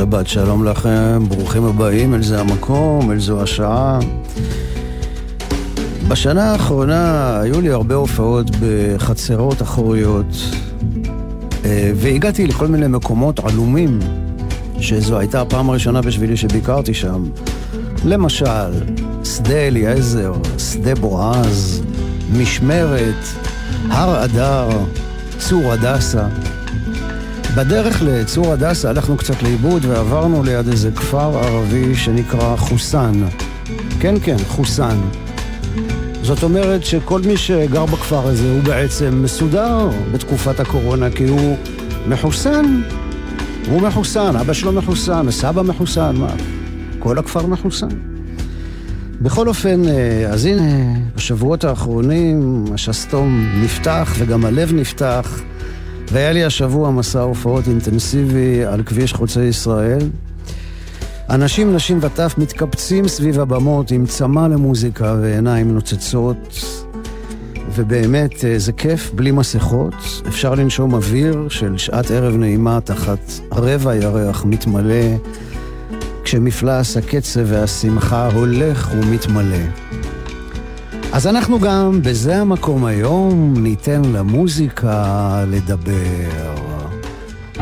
שבת שלום לכם, ברוכים הבאים אל זה המקום, אל זו השעה. בשנה האחרונה היו לי הרבה הופעות בחצרות אחוריות, אה, והגעתי לכל מיני מקומות עלומים, שזו הייתה הפעם הראשונה בשבילי שביקרתי שם. למשל, שדה אליעזר, שדה בועז, משמרת, הר אדר, צור הדסה. בדרך לצור הדסה הלכנו קצת לאיבוד ועברנו ליד איזה כפר ערבי שנקרא חוסן. כן, כן, חוסן. זאת אומרת שכל מי שגר בכפר הזה הוא בעצם מסודר בתקופת הקורונה כי הוא מחוסן. הוא מחוסן, אבא שלו מחוסן, הסבא מחוסן, מה? כל הכפר מחוסן. בכל אופן, אה, אז הנה, בשבועות האחרונים השסתום נפתח וגם הלב נפתח. והיה לי השבוע מסע הופעות אינטנסיבי על כביש חוצה ישראל. אנשים, נשים וטף מתקבצים סביב הבמות עם צמא למוזיקה ועיניים נוצצות, ובאמת אה, זה כיף, בלי מסכות. אפשר לנשום אוויר של שעת ערב נעימה תחת רבע ירח מתמלא, כשמפלס הקצב והשמחה הולך ומתמלא. אז אנחנו גם, בזה המקום היום, ניתן למוזיקה לדבר,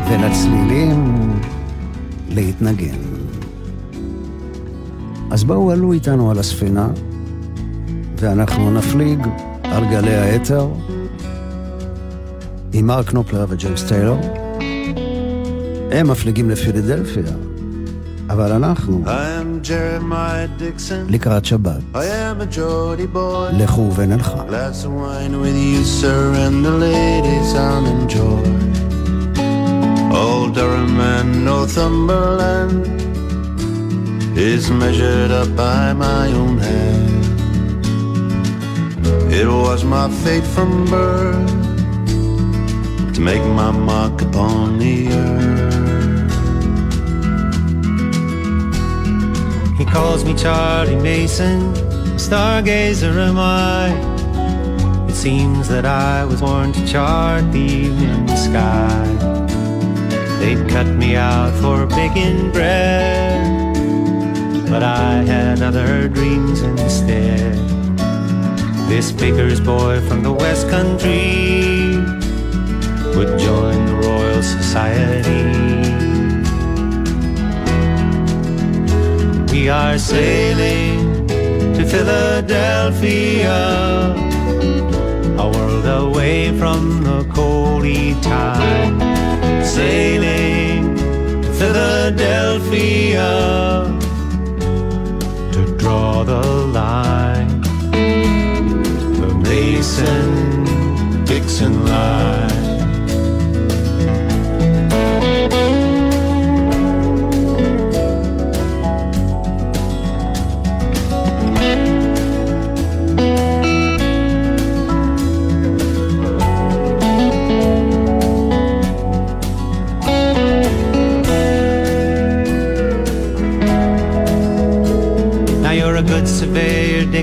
ולצלילים להתנגן. אז בואו עלו איתנו על הספינה, ואנחנו נפליג על גלי האתר עם מרק נופלר וג'יימס טיילור. הם מפליגים לפילדלפיה. אבל אנחנו לקראת שבת. לכו ונלכה. Old Durham and Northumberland is measured up by my own hand. It was my fate from birth to make my mark upon the earth. He calls me Charlie Mason, stargazer am I. It seems that I was born to chart the evening sky. They'd cut me out for baking bread, but I had other dreams instead. This baker's boy from the West Country would join the Royal Society. We are sailing to Philadelphia, a world away from the coldy tide. Sailing to Philadelphia to draw the line, the Mason Dixon line.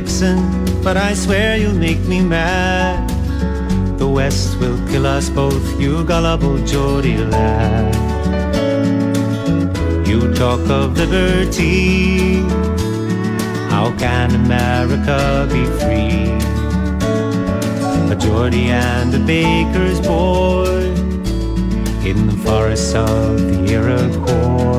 Dixon, but I swear you'll make me mad. The West will kill us both, you gullible Geordie lad. You talk of liberty, how can America be free? A Geordie and a baker's boy in the forests of the Iroquois.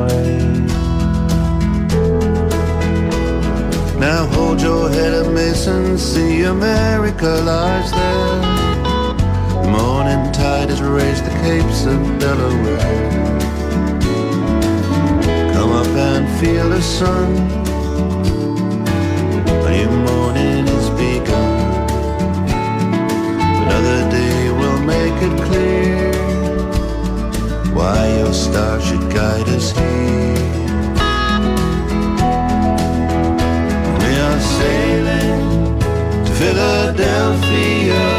Hold your head up, Mason, see America lies there. The morning tide has raised the capes of Delaware. Come up and feel the sun. A new morning is begun. Another day will make it clear why your star should guide us here. Philadelphia.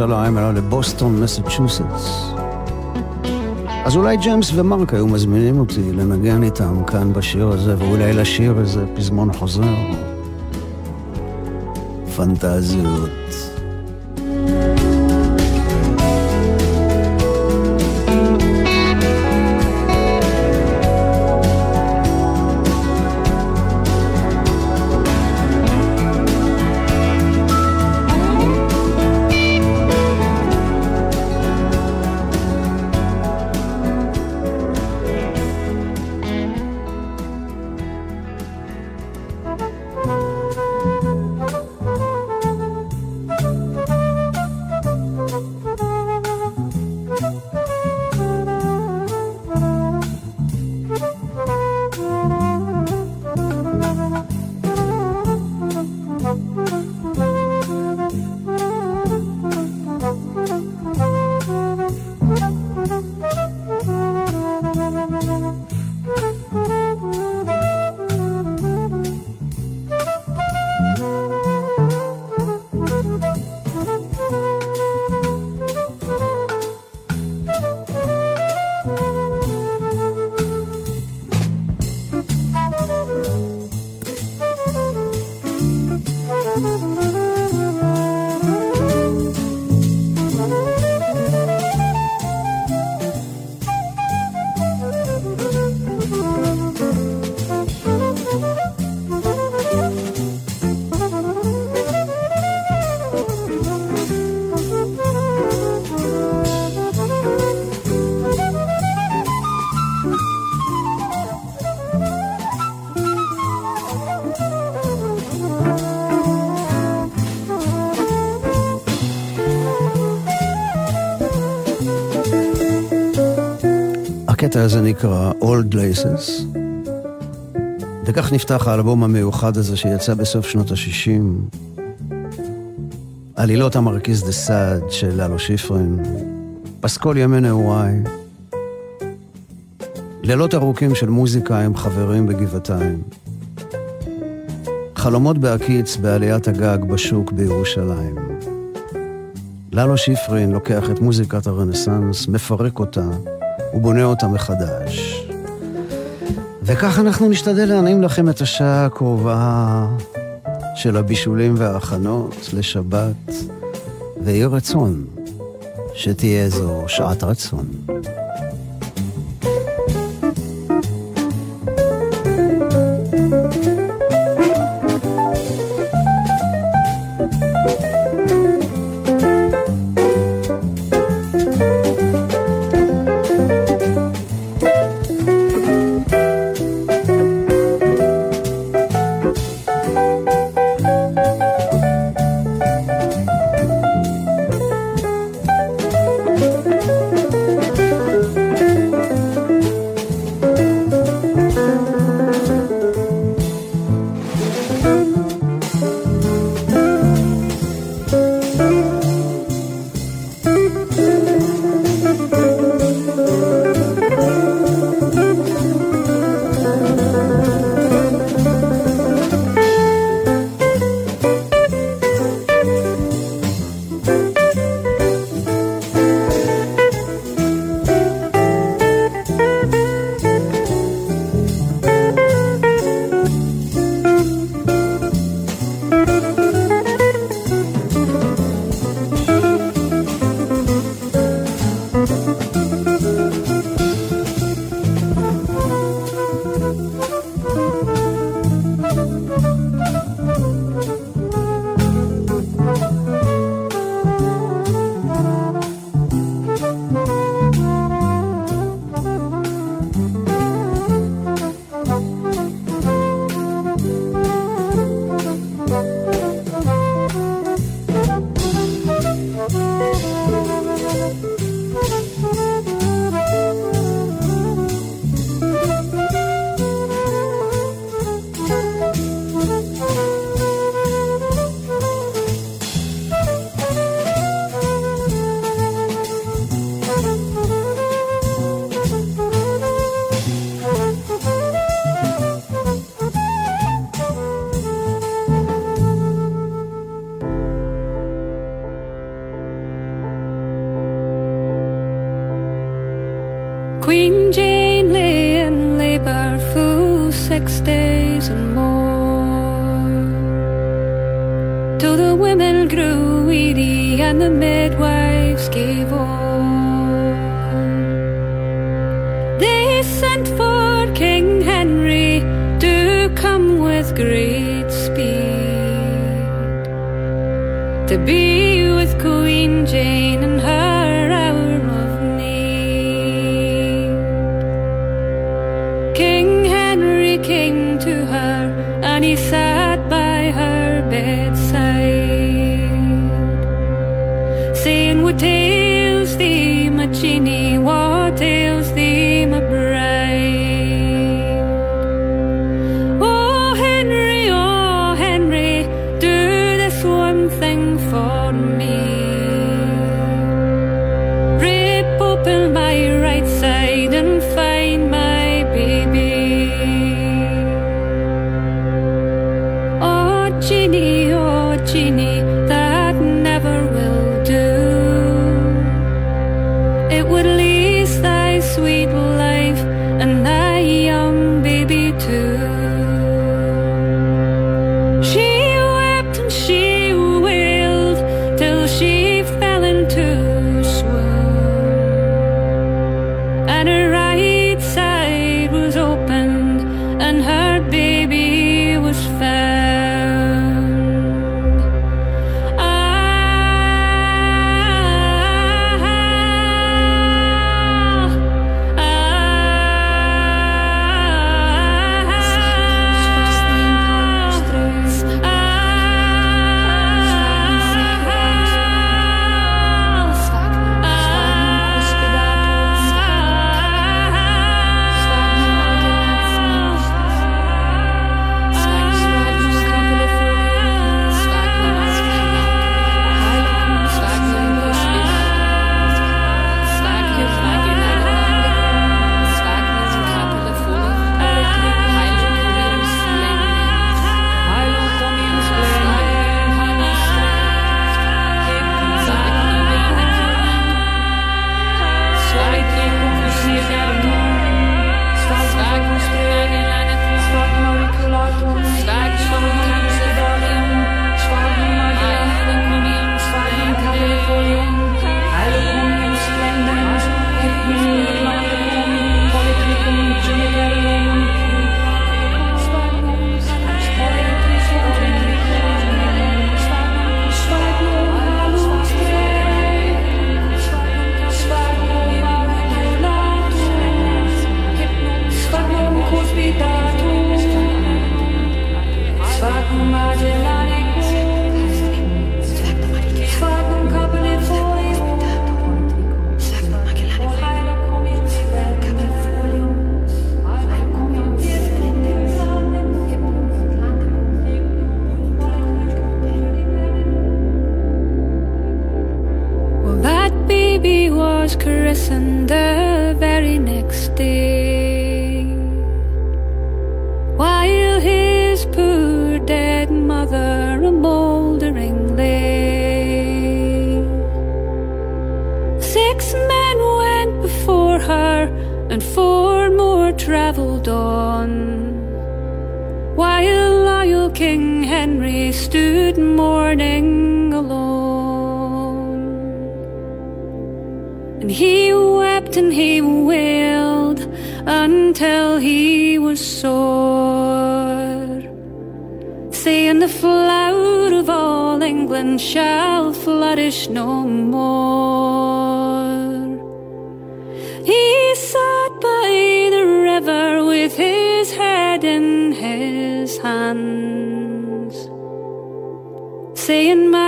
לירושלים, אלא לבוסטון, מסצ'וסטס. אז אולי ג'יימס ומרק היו מזמינים אותי לנגן איתם כאן בשיר הזה, ואולי לשיר איזה פזמון חוזר. פנטזיות. הזה נקרא Old Places, וכך נפתח האלבום המיוחד הזה שיצא בסוף שנות ה-60. עלילות המרכיז דה סאד של ללו שיפרין, פסקול ימי נעוריי, לילות ארוכים של מוזיקה עם חברים בגבעתיים, חלומות בהקיץ בעליית הגג בשוק בירושלים. ללו שיפרין לוקח את מוזיקת הרנסאנס, מפרק אותה, ובונה אותה מחדש. וכך אנחנו נשתדל להנעים לכם את השעה הקרובה של הבישולים וההכנות לשבת, ויהי רצון שתהיה זו שעת רצון.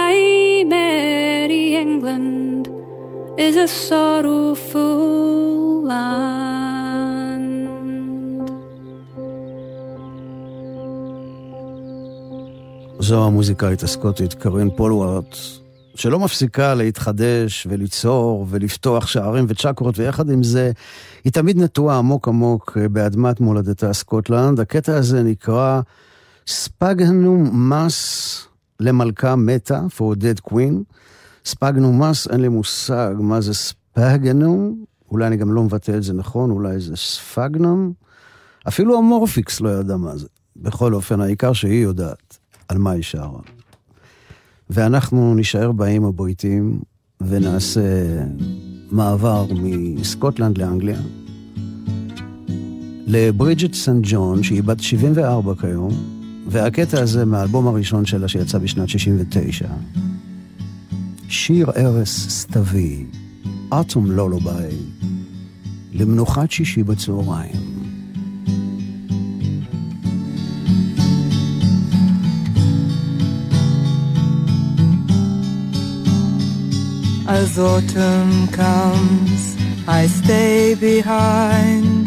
my merry England is a sorrowful land. זו המוזיקאית הסקוטית קרין פולוורט, שלא מפסיקה להתחדש וליצור ולפתוח שערים וצ'קרות, ויחד עם זה, היא תמיד נטועה עמוק עמוק באדמת מולדתה סקוטלנד. הקטע הזה נקרא ספגנום מס. למלכה מתה, for dead queen. ספגנו מס, אין לי מושג מה זה ספגנו, אולי אני גם לא מבטא את זה נכון, אולי זה ספגנום. אפילו המורפיקס לא ידע מה זה. בכל אופן, העיקר שהיא יודעת על מה היא שרה. ואנחנו נישאר באים הבויטים ונעשה מעבר מסקוטלנד לאנגליה. לברידג'ט סנט ג'ון, שהיא בת 74 כיום, והקטע הזה מהאלבום הראשון שלה שיצא בשנת 69. שיר ארס סתווי, אטום לולוביי, למנוחת שישי בצהריים. As autumn comes, I stay behind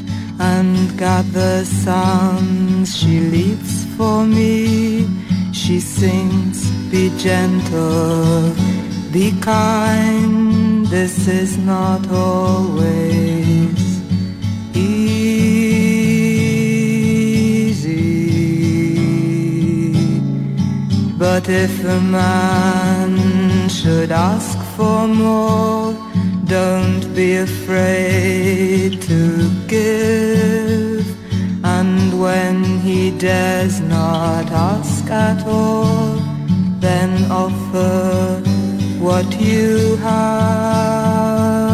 and gather sounds she leaves for me. She sings, Be gentle, be kind. This is not always easy. But if a man should ask for more. Don't be afraid to give. When he dares not ask at all, then offer what you have.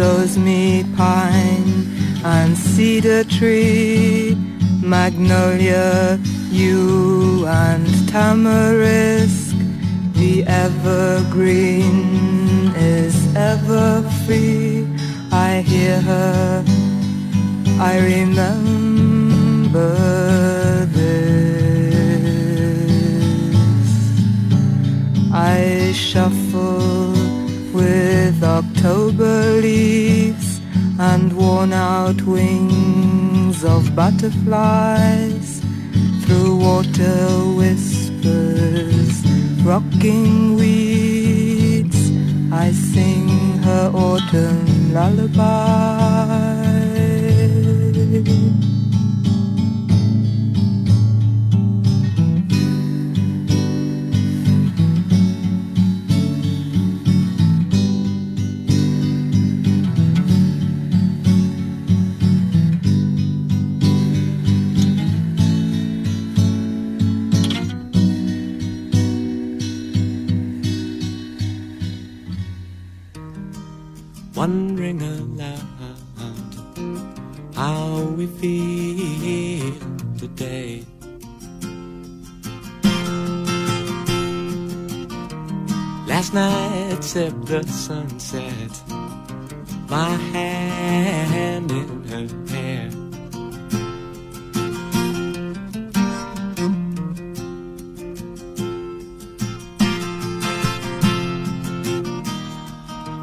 Shows me pine and cedar tree, magnolia, yew and tamarisk. The evergreen is ever free. I hear her, I remember this. I shuffle with October leaves and worn out wings of butterflies through water whispers, rocking weeds. I sing her autumn lullaby. Sip the sunset, my hand in her hair.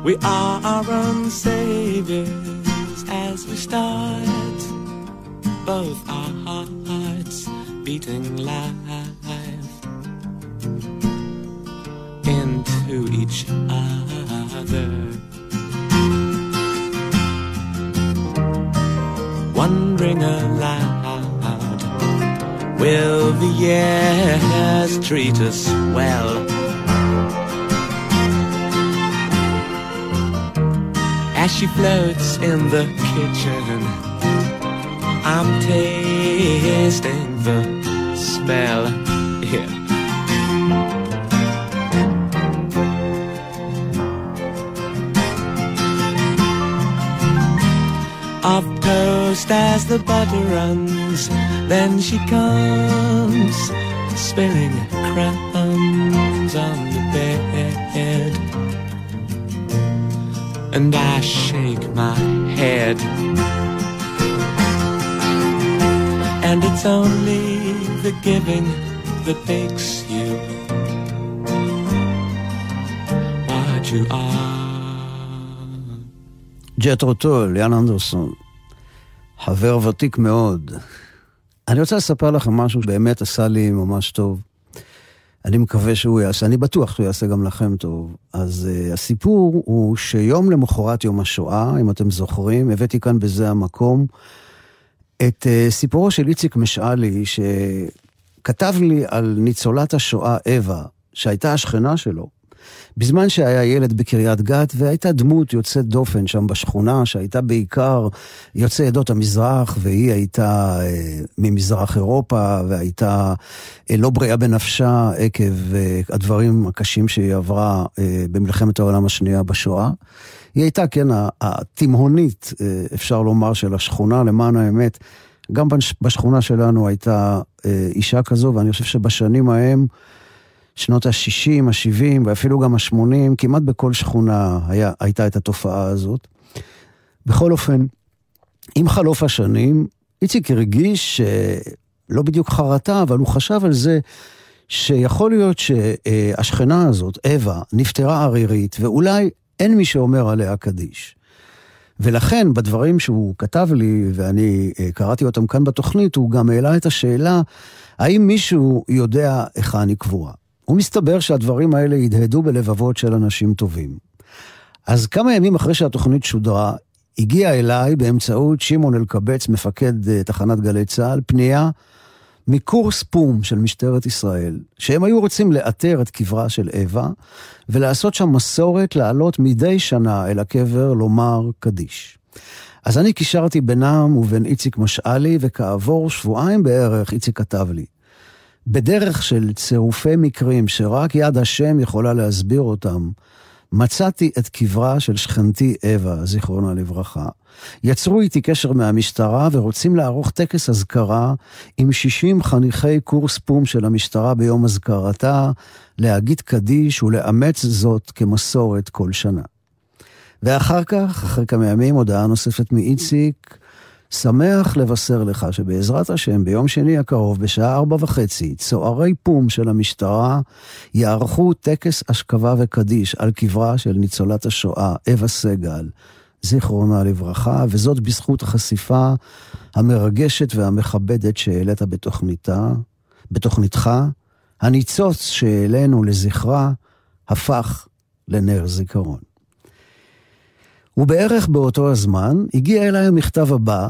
We are our own saviors as we start, both our hearts beating live into each other. Wondering aloud, will the years treat us well? As she floats in the kitchen, I'm tasting the smell. Of toast as the butter runs. Then she comes, spilling crumbs on the bed. And I shake my head. And it's only the giving that makes you what you are. ג'טרו טול, ליאן אנדרסון, חבר ותיק מאוד אני רוצה לספר לכם משהו שבאמת עשה לי ממש טוב. אני מקווה שהוא יעשה, אני בטוח שהוא יעשה גם לכם טוב. אז uh, הסיפור הוא שיום למחרת יום השואה, אם אתם זוכרים, הבאתי כאן בזה המקום, את uh, סיפורו של איציק משאלי, שכתב לי על ניצולת השואה אווה, שהייתה השכנה שלו. בזמן שהיה ילד בקריית גת, והייתה דמות יוצאת דופן שם בשכונה, שהייתה בעיקר יוצאי עדות המזרח, והיא הייתה אה, ממזרח אירופה, והייתה אה, לא בריאה בנפשה עקב אה, הדברים הקשים שהיא עברה אה, במלחמת העולם השנייה בשואה. היא הייתה, כן, התימהונית, אה, אפשר לומר, של השכונה, למען האמת. גם בשכונה שלנו הייתה אה, אישה כזו, ואני חושב שבשנים ההם, שנות ה-60, ה-70 ואפילו גם ה-80, כמעט בכל שכונה היה, הייתה את התופעה הזאת. בכל אופן, עם חלוף השנים, איציק הרגיש שלא בדיוק חרטה, אבל הוא חשב על זה שיכול להיות שהשכנה הזאת, אווה, נפטרה ערירית, ואולי אין מי שאומר עליה קדיש. ולכן, בדברים שהוא כתב לי, ואני אה, קראתי אותם כאן בתוכנית, הוא גם העלה את השאלה, האם מישהו יודע היכן היא קבורה? ומסתבר שהדברים האלה הדהדו בלבבות של אנשים טובים. אז כמה ימים אחרי שהתוכנית שודרה, הגיע אליי באמצעות שמעון אלקבץ, מפקד אה, תחנת גלי צה"ל, פנייה מקורס פום של משטרת ישראל, שהם היו רוצים לאתר את קברה של אווה, ולעשות שם מסורת לעלות מדי שנה אל הקבר לומר קדיש. אז אני קישרתי בינם ובין איציק משאלי, וכעבור שבועיים בערך איציק כתב לי, בדרך של צירופי מקרים שרק יד השם יכולה להסביר אותם, מצאתי את קברה של שכנתי אווה, זיכרונה לברכה. יצרו איתי קשר מהמשטרה ורוצים לערוך טקס אזכרה עם 60 חניכי קורס פום של המשטרה ביום אזכרתה, להגיד קדיש ולאמץ זאת כמסורת כל שנה. ואחר כך, אחרי כמה ימים, הודעה נוספת מאיציק, שמח לבשר לך שבעזרת השם ביום שני הקרוב בשעה ארבע וחצי צוערי פום של המשטרה יערכו טקס אשכבה וקדיש על קברה של ניצולת השואה אווה סגל, זיכרונה לברכה, וזאת בזכות החשיפה המרגשת והמכבדת שהעלית בתוכניתה, בתוכניתך. הניצוץ שהעלינו לזכרה הפך לנר זיכרון. ובערך באותו הזמן הגיע אליי המכתב הבא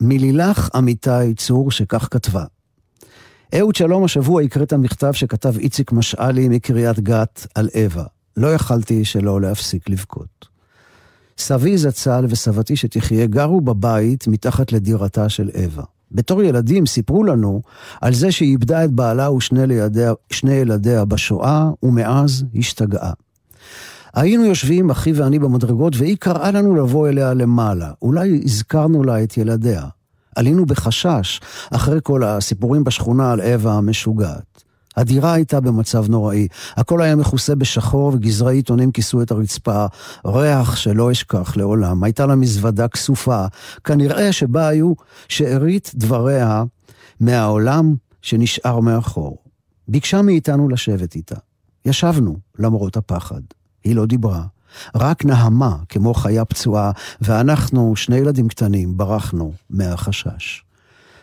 מלילך אמיתי צור שכך כתבה. אהוד שלום השבוע יקרא את המכתב שכתב איציק משאלי מקריית גת על אווה. לא יכלתי שלא להפסיק לבכות. סבי זצ"ל וסבתי שתחיה גרו בבית מתחת לדירתה של אווה. בתור ילדים סיפרו לנו על זה שהיא איבדה את בעלה ושני ילדיה, ילדיה בשואה, ומאז השתגעה. היינו יושבים, אחי ואני, במדרגות, והיא קראה לנו לבוא אליה למעלה. אולי הזכרנו לה את ילדיה. עלינו בחשש, אחרי כל הסיפורים בשכונה על אווה המשוגעת. הדירה הייתה במצב נוראי. הכל היה מכוסה בשחור וגזרי עיתונים כיסו את הרצפה. ריח שלא אשכח לעולם. הייתה לה מזוודה כסופה. כנראה שבה היו שארית דבריה מהעולם שנשאר מאחור. ביקשה מאיתנו לשבת איתה. ישבנו, למרות הפחד. היא לא דיברה. רק נהמה כמו חיה פצועה, ואנחנו, שני ילדים קטנים, ברחנו מהחשש.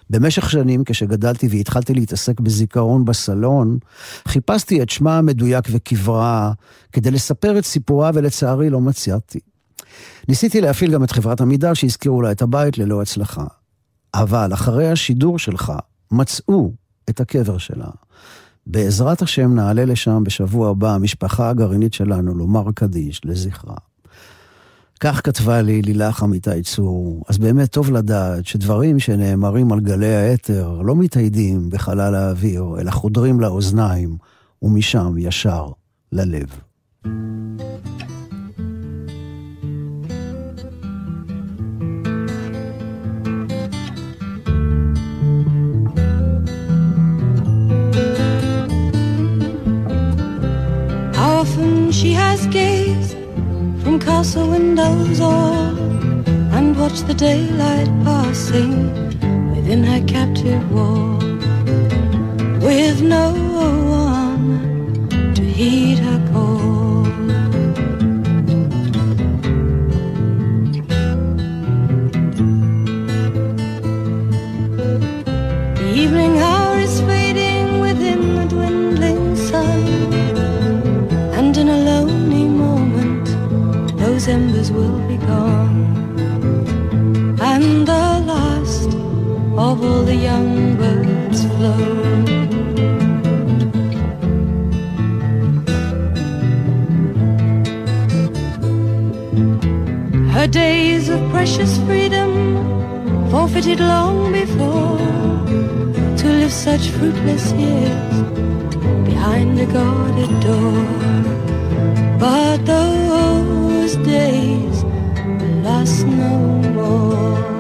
במשך שנים, כשגדלתי והתחלתי להתעסק בזיכרון בסלון, חיפשתי את שמה המדויק וקברה כדי לספר את סיפורה, ולצערי לא מצאתי. ניסיתי להפעיל גם את חברת עמידר שהזכירו לה את הבית ללא הצלחה. אבל אחרי השידור שלך, מצאו את הקבר שלה. בעזרת השם נעלה לשם בשבוע הבא, המשפחה הגרעינית שלנו, לומר קדיש לזכרה. כך כתבה לי לילך אמיתי צור. אז באמת טוב לדעת שדברים שנאמרים על גלי האתר לא מתאיידים בחלל האוויר, אלא חודרים לאוזניים, ומשם ישר ללב. Often she has gazed from castle windows or and watched the daylight passing within her captive wall with no one to heed her call. The young birds flown. Her days of precious freedom forfeited long before to live such fruitless years behind a guarded door. But those days last no more.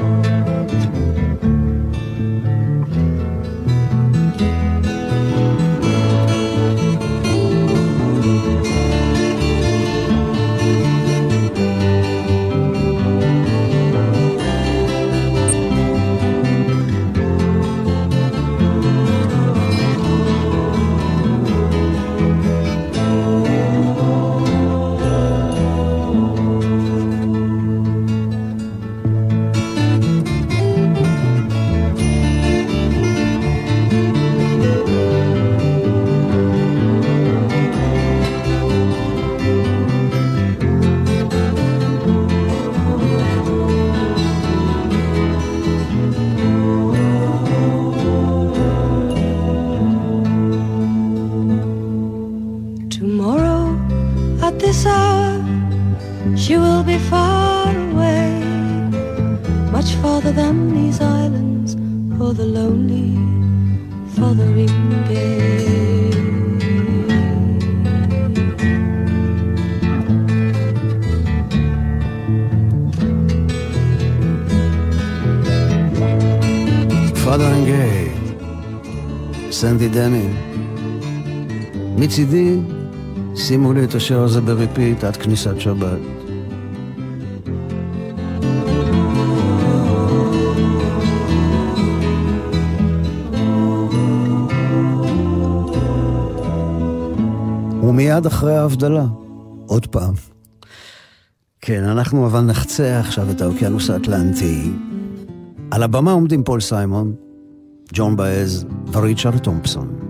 פאדרינגיי, סנדי דני. מצידי, שימו לי את השיר הזה ב repeat עד כניסת שבת. ומיד אחרי ההבדלה, עוד פעם. כן, אנחנו אבל נחצה עכשיו את האוקיינוס האטלנטי. על הבמה עומדים פול סיימון, John Baez và Richard Thompson.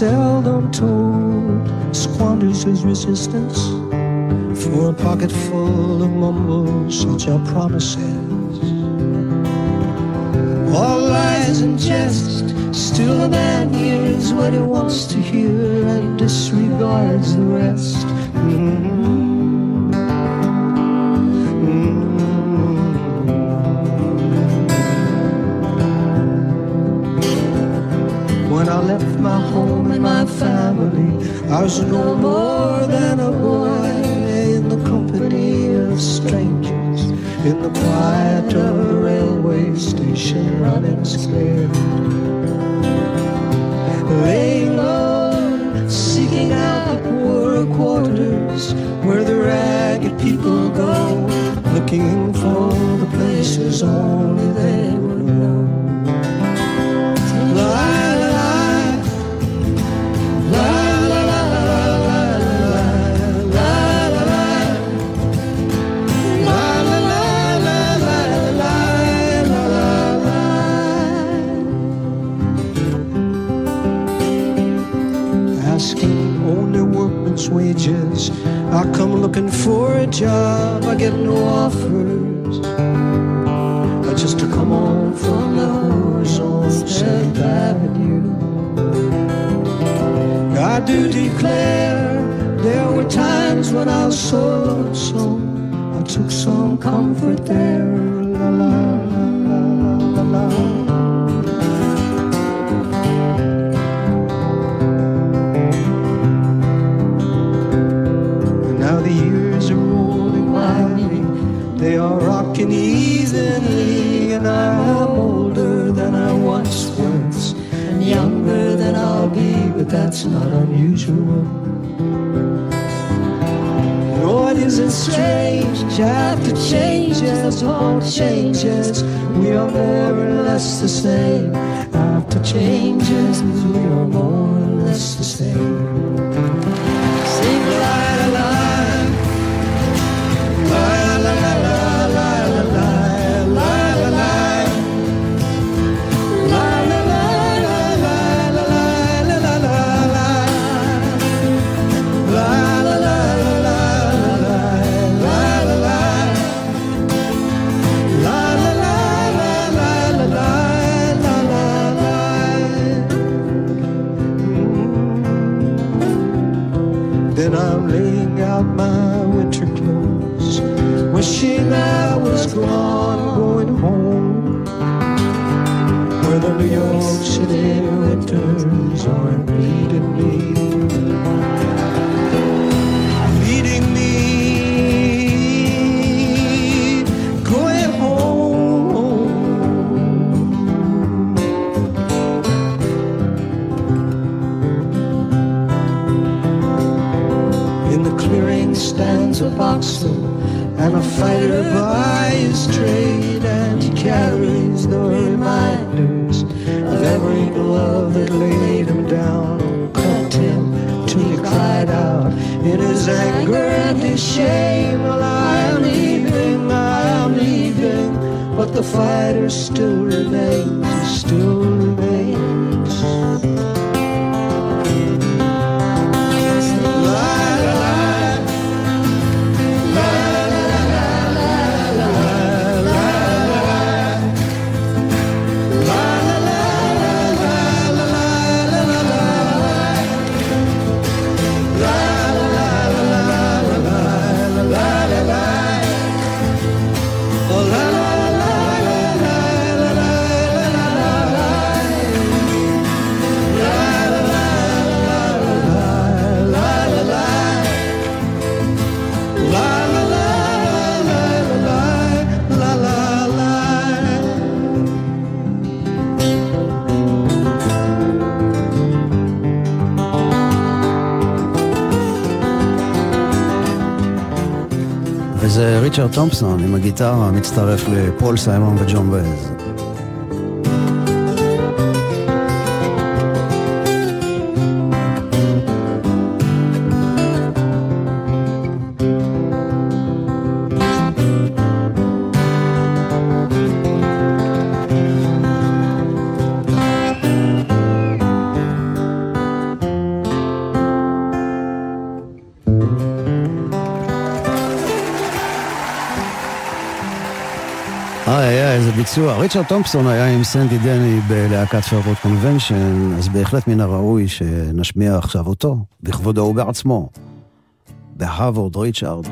seldom told. Squanders his resistance. For a pocket full of mumbles such are promises. Still a man hears what he wants to hear and disregards the rest. Mm. When where the ragged people go, looking for the places only they ריצ'רד תומפסון עם הגיטרה מצטרף לפול סיימון וג'ון וייז. ביצוע. ריצ'רד תומפסון היה עם סנדי דני בלהקת פיירפורט קונבנשן, אז בהחלט מן הראוי שנשמיע עכשיו אותו, בכבודו ובעצמו. בהרוורד ריצ'רד.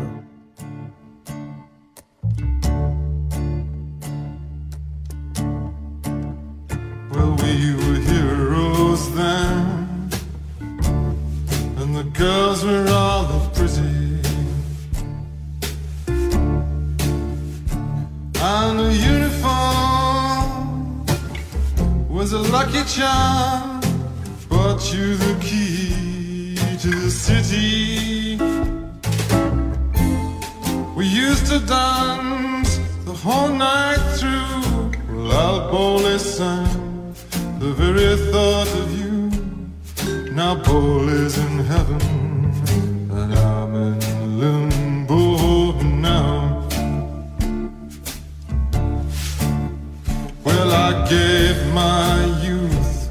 I gave my youth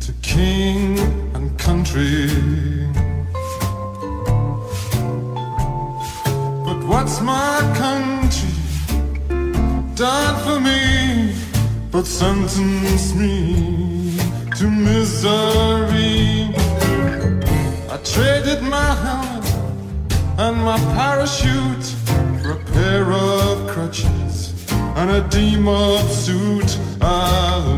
to king and country. But what's my country done for me? But sentenced me to misery. I traded my heart and my parachute for a pair of and a demon suit. Um,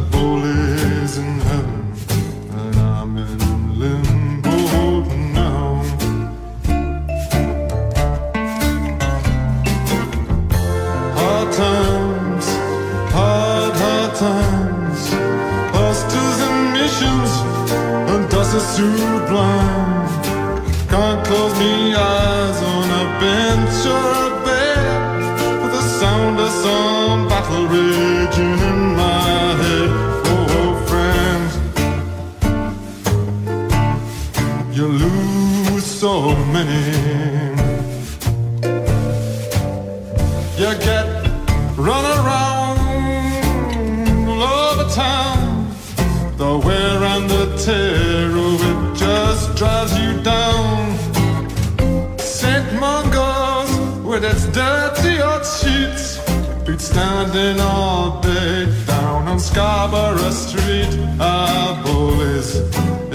Standing all day down on Scarborough Street. Our bull is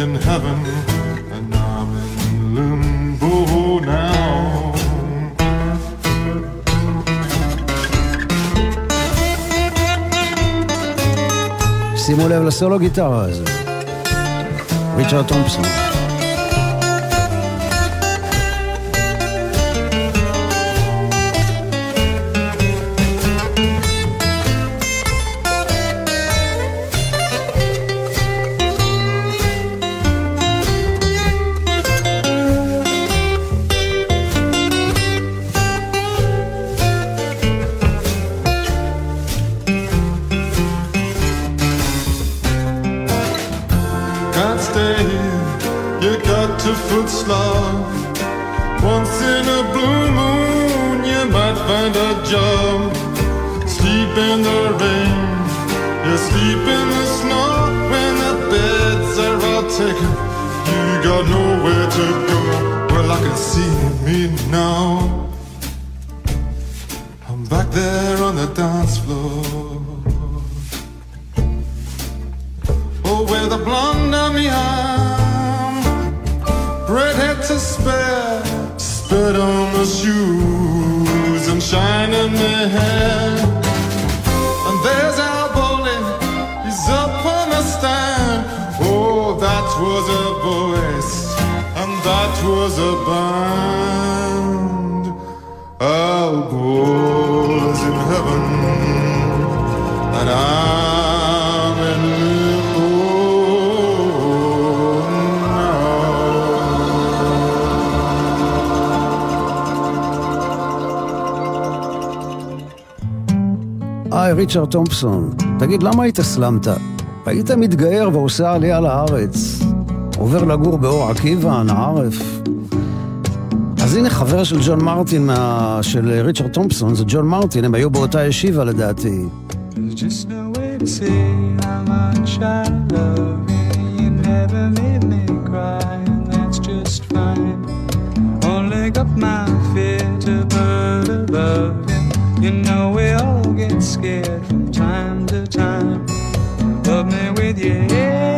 in heaven, and I'm in limbo now. שימו לב לסולו גיטרה הזה, ריצ'רד ריצ'רד תומפסון, תגיד, למה היית סלמת? היית מתגייר ועושה עלייה לארץ. עובר לגור באור עקיבא, נערף. אז הנה חבר של ג'ון מרטין, מה... של ריצ'רד תומפסון, זה ג'ון מרטין, הם היו באותה ישיבה לדעתי. Only my fear to bird above You know we all get scared from time to time. Love me with your head.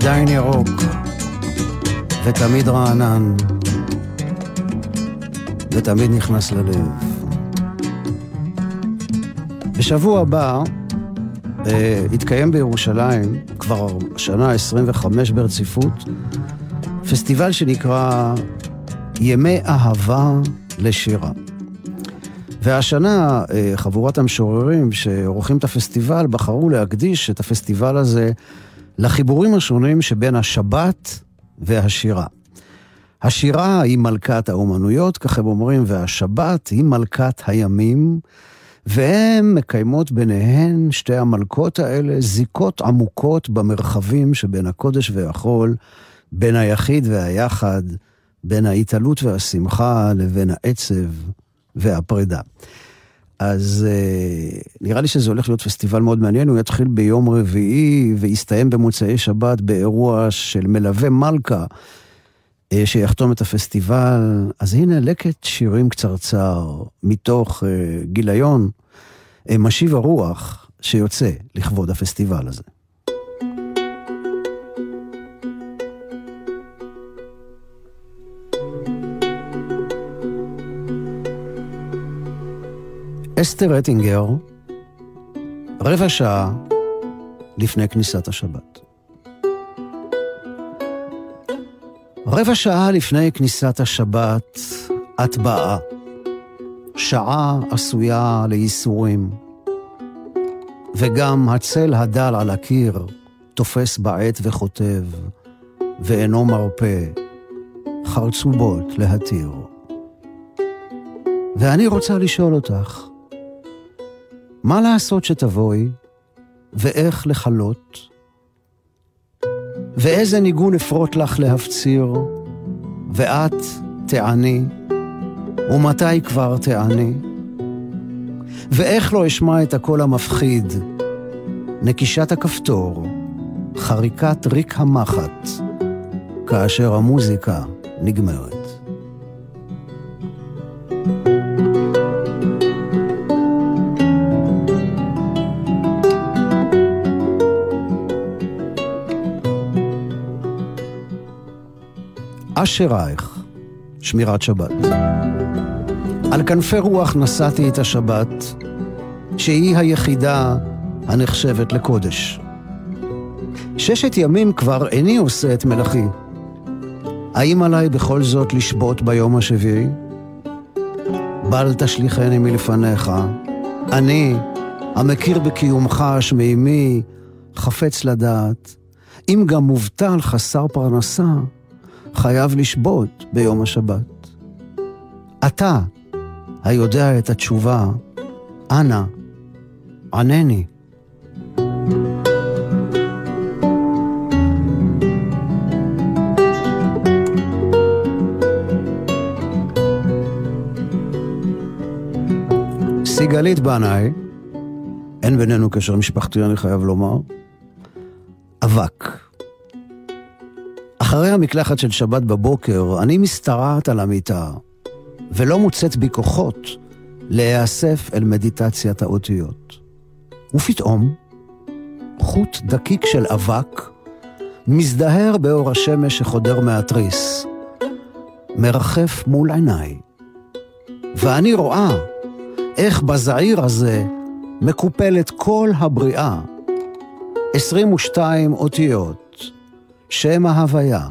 ועדיין ירוק, ותמיד רענן, ותמיד נכנס ללב. בשבוע הבא אה, יתקיים בירושלים, כבר שנה 25 ברציפות, פסטיבל שנקרא ימי אהבה לשירה. והשנה אה, חבורת המשוררים שעורכים את הפסטיבל בחרו להקדיש את הפסטיבל הזה לחיבורים השונים שבין השבת והשירה. השירה היא מלכת האומנויות, כך הם אומרים, והשבת היא מלכת הימים, והן מקיימות ביניהן, שתי המלכות האלה, זיקות עמוקות במרחבים שבין הקודש והחול, בין היחיד והיחד, בין ההתעלות והשמחה לבין העצב והפרידה. אז אה, נראה לי שזה הולך להיות פסטיבל מאוד מעניין, הוא יתחיל ביום רביעי ויסתיים במוצאי שבת באירוע של מלווה מלכה, אה, שיחתום את הפסטיבל. אז הנה לקט שירים קצרצר מתוך אה, גיליון, אה, משיב הרוח, שיוצא לכבוד הפסטיבל הזה. אסתר אטינגר, רבע שעה לפני כניסת השבת. רבע שעה לפני כניסת השבת, את באה. שעה עשויה לייסורים, וגם הצל הדל על הקיר תופס בעט וכותב, ואינו מרפה, חרצובות להתיר. ואני רוצה לשאול אותך, מה לעשות שתבואי, ואיך לכלות, ואיזה ניגון אפרוט לך להפציר, ואת תעני, ומתי כבר תעני, ואיך לא אשמע את הקול המפחיד, נקישת הכפתור, חריקת ריק המחט, כאשר המוזיקה נגמרת. אשרייך, שמירת שבת. על כנפי רוח נשאתי את השבת, שהיא היחידה הנחשבת לקודש. ששת ימים כבר איני עושה את מלאכי. האם עליי בכל זאת לשבות ביום השביעי? בל תשליכני מלפניך, אני, המכיר בקיומך שמימי, חפץ לדעת, אם גם מובטל חסר פרנסה, חייב לשבות ביום השבת. אתה, היודע את התשובה, אנא, ענני. סיגלית בנאי, אין בינינו קשר משפחתי, אני חייב לומר, אבק. אחרי המקלחת של שבת בבוקר, אני משתרעת על המיטה, ולא מוצאת בי כוחות להיאסף אל מדיטציית האותיות. ופתאום, חוט דקיק של אבק מזדהר באור השמש שחודר מהתריס, מרחף מול עיניי, ואני רואה איך בזעיר הזה מקופלת כל הבריאה, 22 אותיות, שם ההוויה.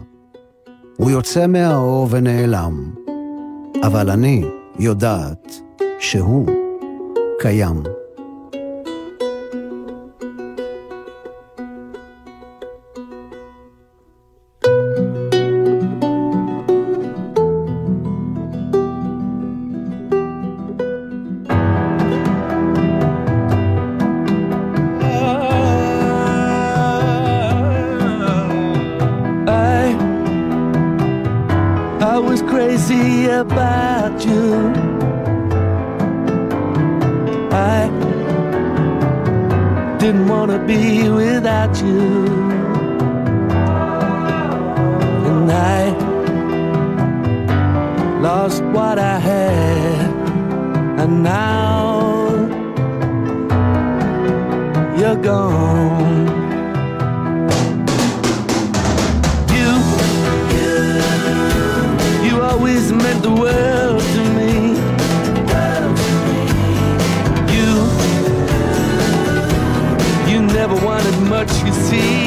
הוא יוצא מהאור ונעלם, אבל אני יודעת שהוא קיים. Much, you see.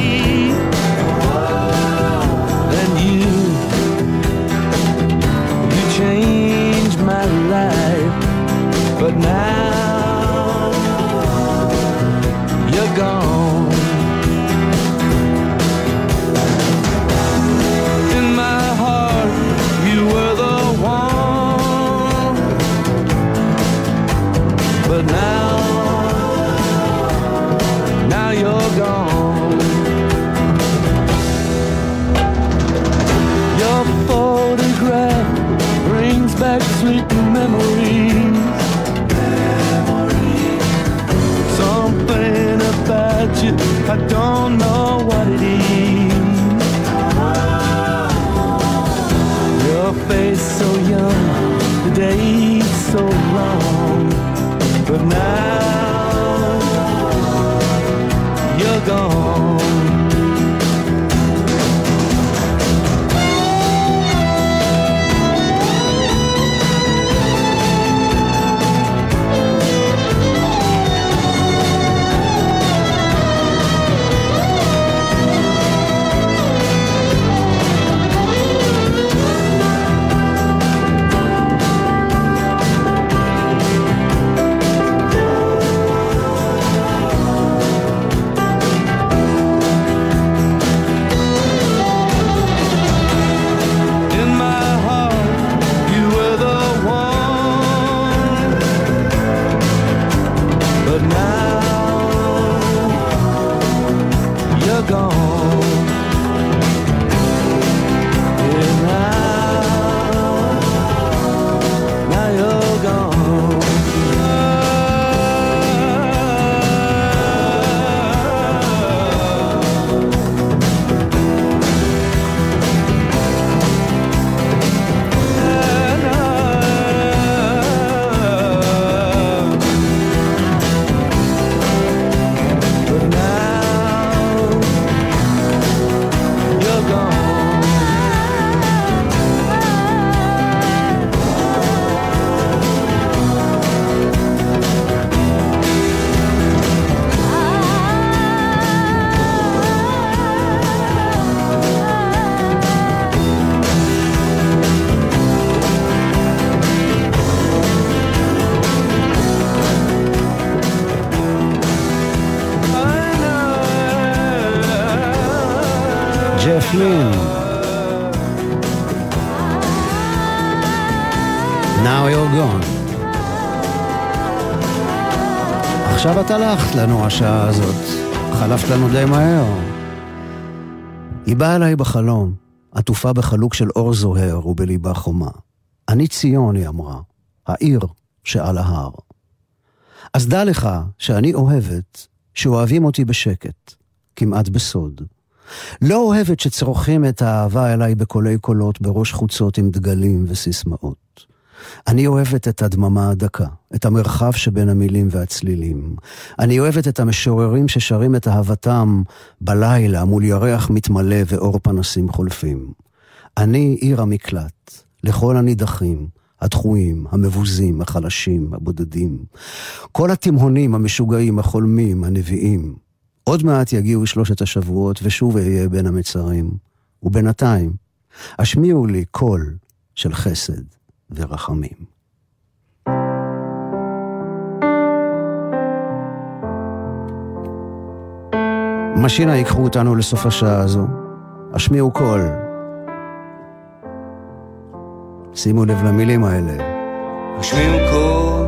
לנו השעה הזאת. חלפת לנו די מהר. היא באה אליי בחלום, עטופה בחלוק של אור זוהר ובליבה חומה. אני ציון, היא אמרה, העיר שעל ההר. אז דע לך שאני אוהבת שאוהבים אותי בשקט, כמעט בסוד. לא אוהבת שצורכים את האהבה אליי בקולי קולות בראש חוצות עם דגלים וסיסמאות. אני אוהבת את הדממה הדקה, את המרחב שבין המילים והצלילים. אני אוהבת את המשוררים ששרים את אהבתם בלילה מול ירח מתמלא ואור פנסים חולפים. אני עיר המקלט, לכל הנידחים, הדחויים, המבוזים, החלשים, הבודדים. כל התימהונים, המשוגעים, החולמים, הנביאים. עוד מעט יגיעו שלושת השבועות ושוב אהיה בין המצרים. ובינתיים, השמיעו לי קול של חסד ורחמים. משינה ייקחו אותנו לסוף השעה הזו. השמיעו קול. שימו לב למילים האלה. השמיעו קול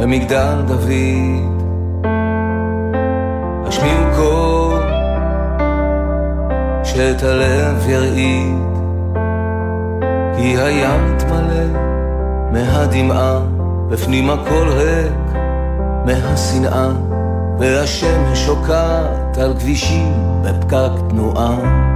במגדל דוד, השמיעו קול שאת הלב ירעיד, כי היד מלא מהדמעה, בפנים הכל ריק מהשנאה, והשמש שוקעת על כבישים בפקק תנועה.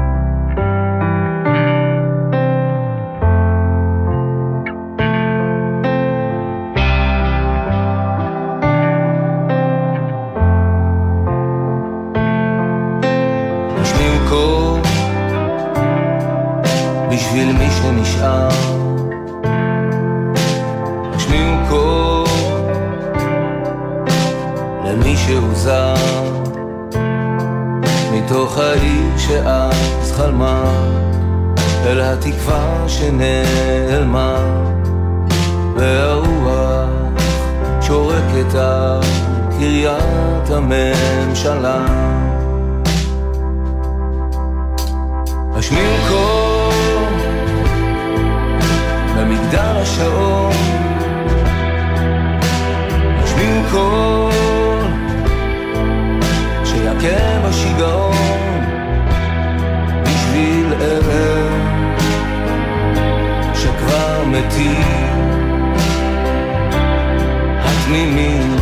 השמיעו קול במגדל השעון. השמיעו קול שיכה בשיגעון בשביל אלה שכבר מתים התמימים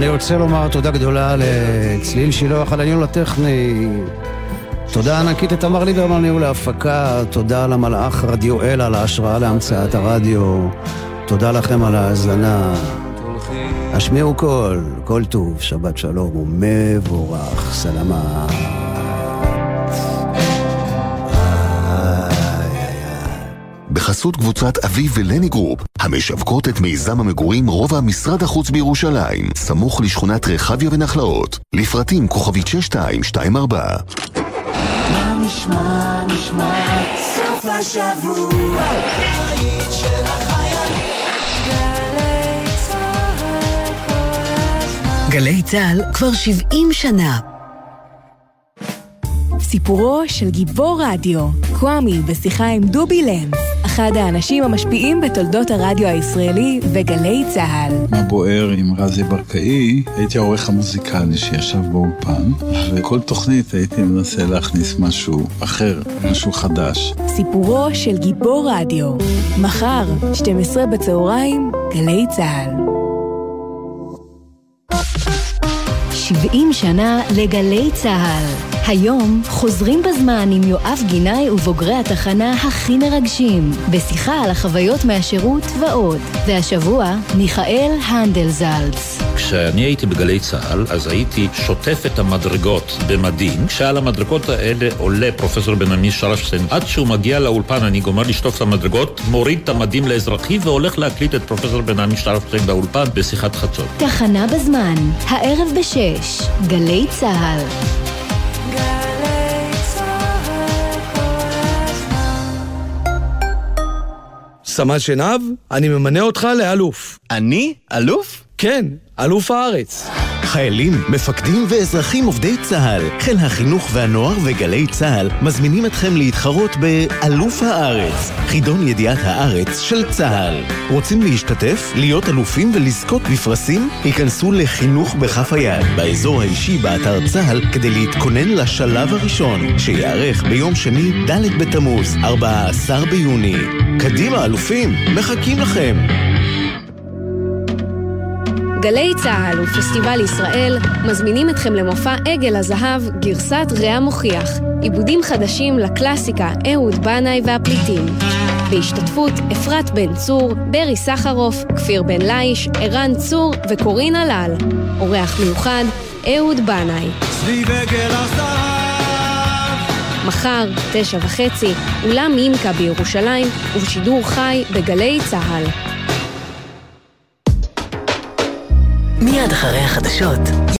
אני רוצה לומר תודה גדולה לצליל שילוח על הניהול הטכני. תודה ענקית לתמר ליברמן ניהול ההפקה, תודה למלאך רדיואל על ההשראה להמצאת הרדיו, תודה לכם על ההאזנה. השמיעו קול, כל טוב, שבת שלום ומבורך, סלמה. בחסות קבוצת אביב ולני גרופ, המשווקות את מיזם המגורים רובע משרד החוץ בירושלים, סמוך לשכונת רחביה ונחלאות. לפרטים כוכבית 6224. מה נשמע, נשמע, סוף השבוע, הבית של החיילים. גלי צה"ל כבר 70 שנה. סיפורו של גיבור רדיו, קוואמי בשיחה עם דובי לנץ, אחד האנשים המשפיעים בתולדות הרדיו הישראלי וגלי צה"ל. מה בוער עם רזי ברקאי, הייתי העורך המוזיקלי שישב באולפן, וכל תוכנית הייתי מנסה להכניס משהו אחר, משהו חדש. סיפורו של גיבור רדיו, מחר, 12 בצהריים, גלי צה"ל. 70 שנה לגלי צה"ל. היום חוזרים בזמן עם יואב גינאי ובוגרי התחנה הכי מרגשים, בשיחה על החוויות מהשירות ועוד. והשבוע, מיכאל הנדלזלץ. כשאני הייתי בגלי צה"ל, אז הייתי שוטף את המדרגות במדים. כשעל המדרגות האלה עולה פרופסור בן עמי שרפשטיין, עד שהוא מגיע לאולפן אני גומר לשטוף את המדרגות, מוריד את המדים לאזרחי והולך להקליט את פרופסור בן עמי שרפשטיין באולפן בשיחת חצות. תחנה בזמן, הערב בשש, גלי צה"ל. סמל שנהב, אני ממנה אותך לאלוף. אני? אלוף? כן, אלוף הארץ. חיילים, מפקדים ואזרחים עובדי צה"ל, חיל החינוך והנוער וגלי צה"ל מזמינים אתכם להתחרות באלוף הארץ, חידון ידיעת הארץ של צה"ל. רוצים להשתתף, להיות אלופים ולזכות בפרסים? היכנסו לחינוך בכף היד, באזור האישי באתר צה"ל, כדי להתכונן לשלב הראשון, שיערך ביום שני, ד' בתמוז, 14 ביוני. קדימה, אלופים, מחכים לכם. גלי צה"ל ופסטיבל ישראל מזמינים אתכם למופע עגל הזהב גרסת רע מוכיח, עיבודים חדשים לקלאסיקה אהוד בנאי והפליטים. בהשתתפות אפרת בן צור, ברי סחרוף, כפיר בן ליש, ערן צור וקורין הלל. אורח מיוחד, אהוד בנאי. סביב עגל הזהב. מחר, תשע וחצי, אולם ימקה בירושלים, ובשידור חי בגלי צה"ל. מיד אחרי החדשות